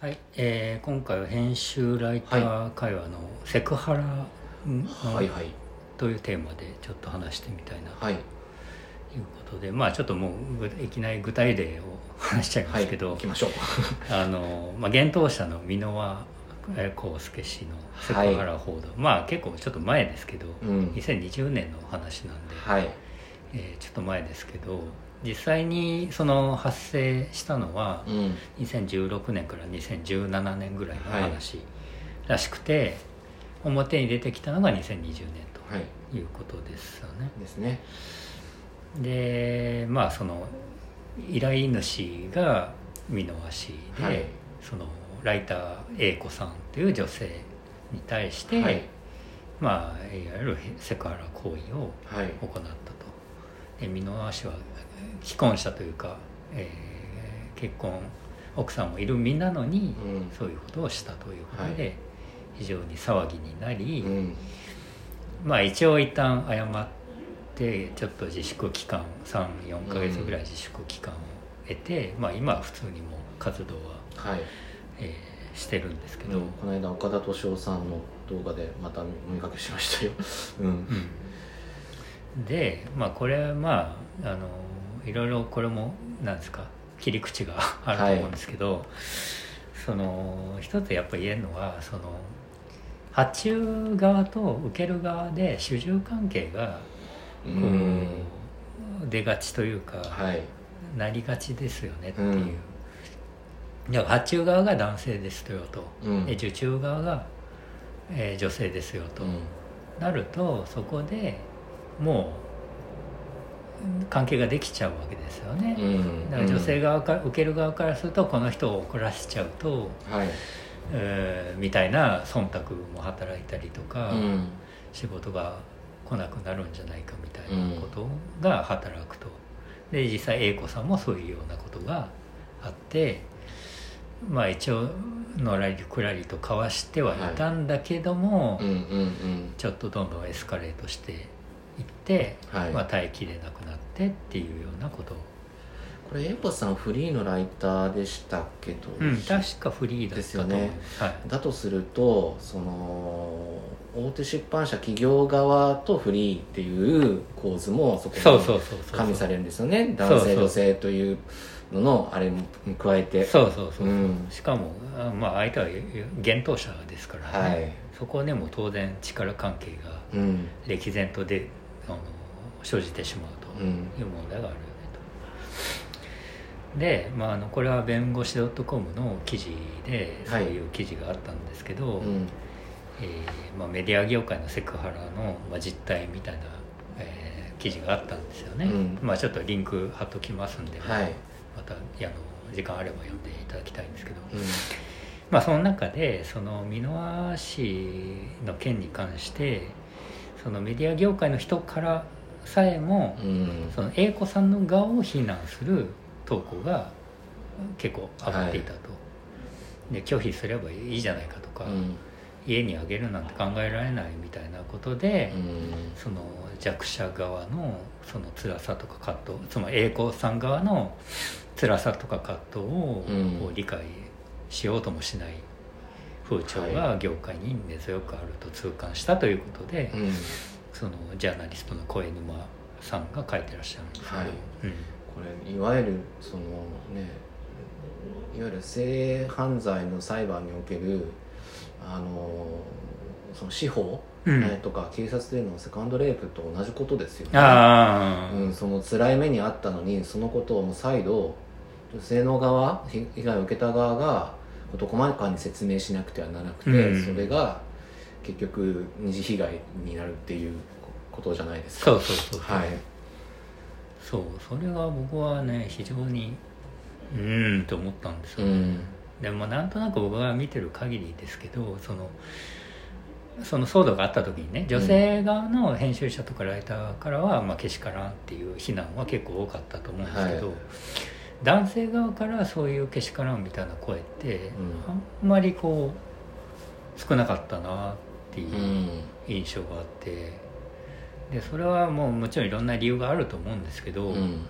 はい、えー今回は編集ライター会話のセクハラのはいはい。というテーマでちょっと話してみたいなとはいいうことで、まあちょっともうぐいきなり具体例を話しちゃいまはいすけど、行きましょう。あの、まあ、幻冬舎の箕輪えー康介氏のセクハラ報道、まあ結構ちょっと前ですけど、うん。2020年の話なんで、はい。えーちょっと前ですけど実際にその発生したのは、うん。2016年から2017年ぐらいの話らしくて、表に出てきたのが2020年はい。ということですよね。ですね。でまあその依頼主が箕輪氏で、はい。そのライター A 子さんという女性に対して、はい。まあいわゆるセクハラ行為をはい。行ったと。で箕輪氏は既婚者というか、えー結婚奥さんもいる身なのに、うん。そういうことをしたということで、はい。非常に騒ぎになり、うん。まあ一応一旦謝ってちょっと自粛期間34か月ぐらい自粛期間を得て、まあ今は普通にもう活動は、はい。えーしてるんですけど、うんこの間岡田敏夫さんの動画でまた見かけしましたよ。うん。うん。でまあこれまああのいろいろこれもなんですか切り口があると思うんですけど、その一つやっぱ言えるのはその発注側と受ける側で主従関係がうこん。う出がちというか、はい。なりがちですよねっていう、うん。だから発注側が男性ですよと、うん。で受注側が、えー女性ですよと、うん。なるとそこでもう関係ができちゃうわけですよね、うん。だから女性側から、受ける側からするとこの人を怒らせちゃうと、はい。えーみたいな忖度も働いたりとか、うん。仕事が来なくなるんじゃないかみたいなことが働くと、で実際 A 子さんもそういうようなことがあってまあ一応のらりくらりと交わしてはいたんだけども、ちょっとどんどんエスカレートしていって、はい。まあ、耐えきれなくなってっていうようなこと。を、これエコさんフリーのライターでしたっけど、うん、確かフリーですよね。はい、だとするとその大手出版社企業側とフリーっていう構図もそこに加味されるんですよね。男性女性というののあれも加えて。そうそうそう、う。ん。しかもあまあ相手は幻冬者ですからね、はい。そこでも当然力関係がうん。歴然とであの生じてしまうとうん。いう問題があるよねと。で、まあ、あのこれは弁護士 .com の記事でそういう記事があったんですけど、うん。えーまあ、メディア業界のセクハラの、まあ、実態みたいな、えー記事があったんですよね、うん。まあ、ちょっとリンク貼っときますんで、はい。またあの時間あれば読んでいただきたいんですけど、うん。まあ、その中でその箕輪氏の件に関してそのメディア業界の人からさえも、うん。その A 子さんの側を非難する投稿が結構上がっていたと、で拒否すればいいじゃないかとか、うん。家にあげるなんて考えられないみたいなことで、うん。その弱者側のその辛さとか葛藤つまり A 子さん側の辛さとか葛藤を理解しようともしない風潮が業界に根強くあると痛感したということで、うん。そのジャーナリストの小江沼さんが書いてらっしゃるんですけど、はい。うん。これいわゆるそのねいわゆる性犯罪の裁判におけるあのその司法、うん。ねとか警察でのセカンドレイプと同じことですよね、うん、その辛い目にあったのにそのことをもう再度女性の側被被害を受けた側が事細かに説明しなくてはならなくて、うん。それが結局二次被害になるっていうことじゃないですか。そうそうそうはい。そうそれが僕はね非常にうーんと思ったんですよ。ね、うん。でもなんとなく僕が見てる限りですけどそのその騒動があった時にね女性側の編集者とかライターからは、まあ、けしからんっていう非難は結構多かったと思うんですけど、はい男性側からそういうけしからんみたいな声って、うん。あんまりこう少なかったなっていううん。印象があってでそれはもうもちろんいろんな理由があると思うんですけど、うん。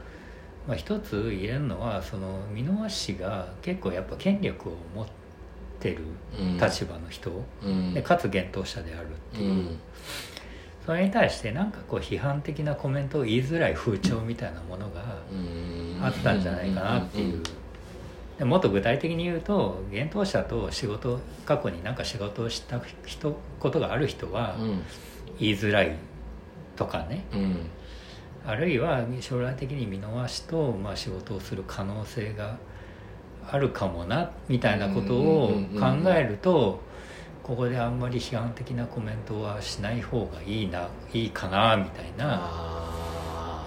まあ、一つ言えるのはその箕輪氏が結構やっぱ権力を持ってるうん。立場の人、うん。でかつ幻冬者であるっていう、うん。それに対してなんかこう批判的なコメントを言いづらい風潮みたいなものがうんあったんじゃないかなっていう。でもっと具体的に言うと幻冬者と仕事過去になんか仕事をした人ことがある人はうん。言いづらいとかね。うん。あるいは将来的に見逃しと、まあ、仕事をする可能性があるかもなみたいなことを考えるとここであんまり批判的なコメントはしない方がいいないいかなみたいな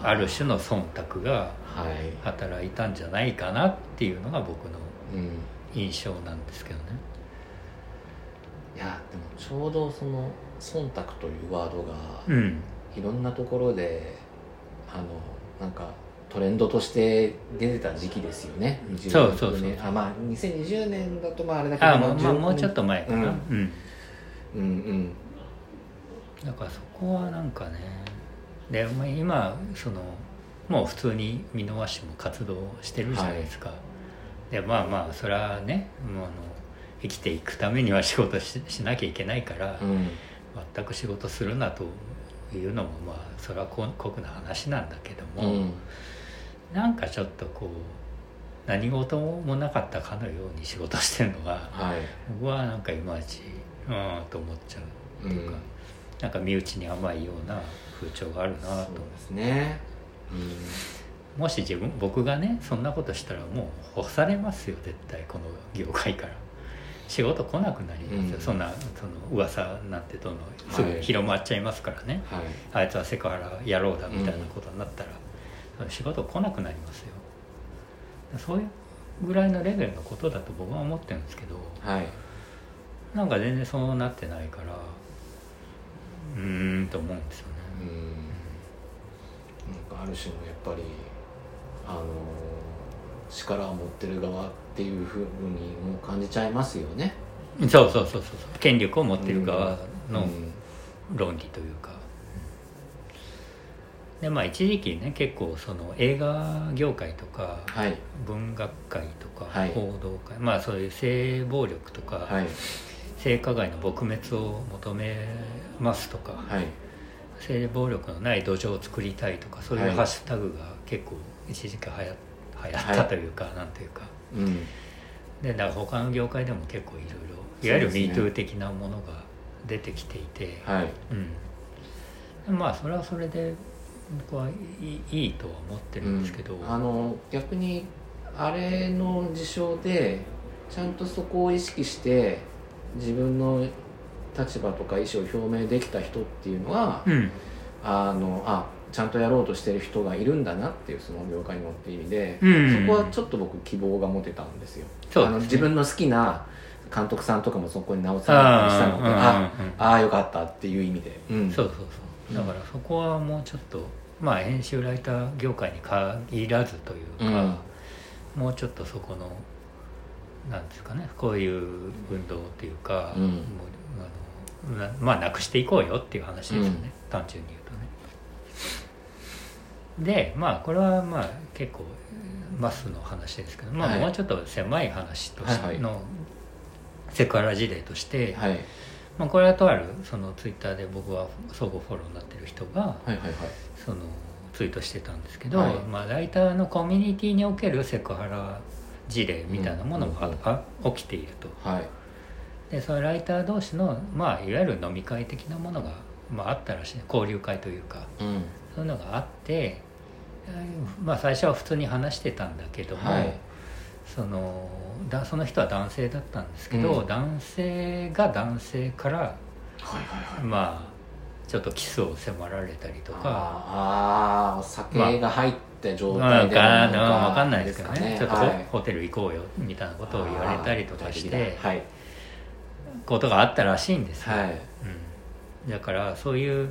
ある種の忖度がはい。働いたんじゃないかなっていうのが僕のうん印象なんですけどね。いやでもちょうどその忖度というワードがうん。いろんなところであのなんかトレンドとして出てた時期ですよね。そうそうそう2016年。あまあ2020年だとまああれだけどあまあ、まあ、16もうちょっと前かな、うん。うん。うんうん。だからそこはなんかねで、まあ、今そのもう普通に見逃しも活動してるじゃないですか、でまあまあそれはねもうあの生きていくためには仕事ししなきゃいけないから、うん。全く仕事するなというのもまあそれはこ酷な話なんだけどうも、ん。なんかちょっとこう何事もなかったかのように仕事してるのがはい。僕はなんかいまいちうんと思っちゃうっていうか、うんなんか身内に甘いような風潮があるなと。そうですね。もし自分僕がねそんなことしたらもう干されますよ絶対この業界から。仕事来なくなりますよ、うん。そんなその噂なんてどんどんすぐ広まっちゃいますからね、はい。あいつはセクハラ野郎だみたいなことになったら、その仕事来なくなりますよ。そういうぐらいのレベルのことだと僕は思ってるんですけどはい。なんか全然そうなってないからうーんと思うんですよね。うん。なんかある種のやっぱりあの力を持ってる側っていうふうにもう感じちゃいますよね。そうそうそう。そう。権力を持ってる側のうん。論理というか、でまあ一時期ね結構その映画業界とかはい。文学界とかはい。報道界、まあそういう性暴力とか、はい性加害の撲滅を求めますとか、はい。性暴力のない土壌を作りたいとかそういうはい。ハッシュタグが結構一時期はや流行ったというか、なんというか。うん。でだから他の業界でも結構いろいろいわゆる MeToo 的なものが出てきていて、はい。うん、まあそれはそれで僕はいいいいとは思ってるんですけど、あの逆にあれの事象でちゃんとそこを意識して自分の立場とか意思を表明できた人っていうのは、うん。あのあちゃんとやろうとしてる人がいるんだなっていうその業界にもって意味で、うん。そこはちょっと僕希望が持てたんですよ。すね。あの自分の好きな監督さんとかもそこに直されたりしたのであーあよかったっていう意味で、うん。そうそうそう。だからそこはもうちょっとまあ編集ライター業界に限らずというか、もうちょっとそこのなんですかねこういう運動っていうか、うん。もうあのなまあなくしていこうよっていう話ですよね、うん。単純に言うとね。でまあこれはまあ結構マスの話ですけど、まあ、はい。もうちょっと狭い話としてのセクハラ事例として、はい。まあ、これはとあるそのツイッターで僕は相互フォローになってる人がはいはいはい。そのツイートしてたんですけど、はい。まあ、ライターのコミュニティにおけるセクハラ事例みたいなものもあ、うんあ起きていると。はい。でそのライター同士の、まあ、いわゆる飲み会的なものが、まあ、あったらしい。交流会というか。うん。そういうのがあって、えーまあ、最初は普通に話してたんだけども、はい。そのだその人は男性だったんですけど、うん。男性が男性からはいはいはい。まあちょっとキスを迫られたりとか。あーあーお酒が入った状まあ態でのかなんわかんないですけどねちょっとホ,、はい。ホテル行こうよみたいなことを言われたりとかしてことがあったらしいんですよ、はい。うん、だからそういう、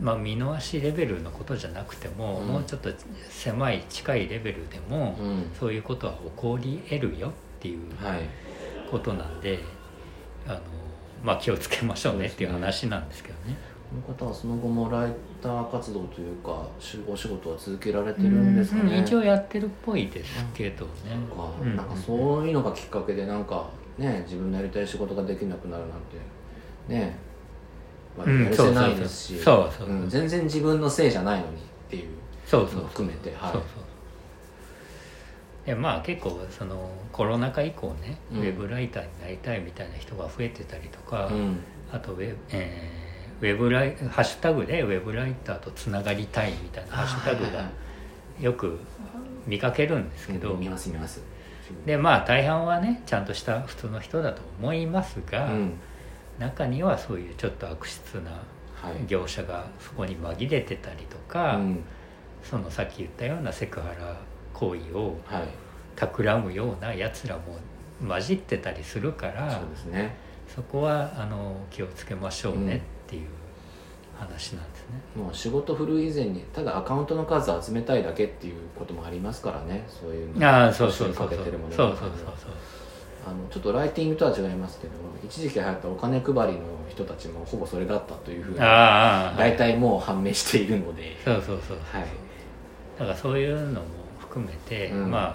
まあ、見逃しレベルのことじゃなくても、うん。もうちょっと狭い近いレベルでも、うん。そういうことは起こり得るよっていうはい。ことなんであの、まあ、気をつけましょうねっていう話なんですけどね。この方はその後もライター活動というかしお仕事は続けられてるんですかね。うん一応やってるっぽいですけどね。なんかうん。なんかそういうのがきっかけでなんかね自分のやりたい仕事ができなくなるなんてね。まあ、うん。やるせないですし。全然自分のせいじゃないのにっていうそうそう含めてはい。そうそう。でまあ結構そのコロナ禍以降ね、うん。ウェブライターになりたいみたいな人が増えてたりとか、うん。あとウェ,、えーウェブライハッシュタグでウェブライターとつながりたいみたいなハッシュタグがはいはい。はよく見かけるんですけど、見ます見ます。でまあ大半はねちゃんとした普通の人だと思いますが、うん。中にはそういうちょっと悪質なはい。業者がそこに紛れてたりとか、うん。そのさっき言ったようなセクハラ行為をはい。企むようなやつらも混じってたりするからそうですね。そこはあの気をつけましょうねっていう話なんですね。もう仕事振る以前にただアカウントの数集めたいだけっていうこともありますからね。そういうの。ああそうそうそうそう。かけてるものそうそうそうあのちょっとライティングとは違いますけど一時期流行ったお金配りの人たちもほぼそれだったというふうに大体もう判明しているので。そうそうそう。はい。だからそういうのも含めて、うん。まああの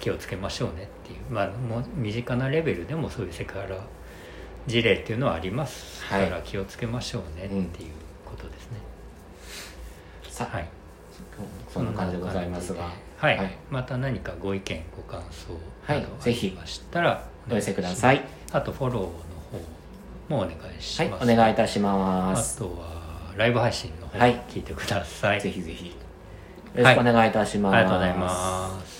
気をつけましょうねっていう。まあもう身近なレベルでもそういうセクハラ事例っていうのはあります。かはら気をつけましょうねっていうことですね、さあ、はい。そんな感じでございますが。はい、はい。また何かご意見ご感想はいなどあぜひりましたらお寄せください。あとフォローの方もお願いしはい。ます、お願いいたしあます。とはライブ配信の方はい。聞いてください、ぜひぜひ。よろしくお願いいたします、ありがとうございます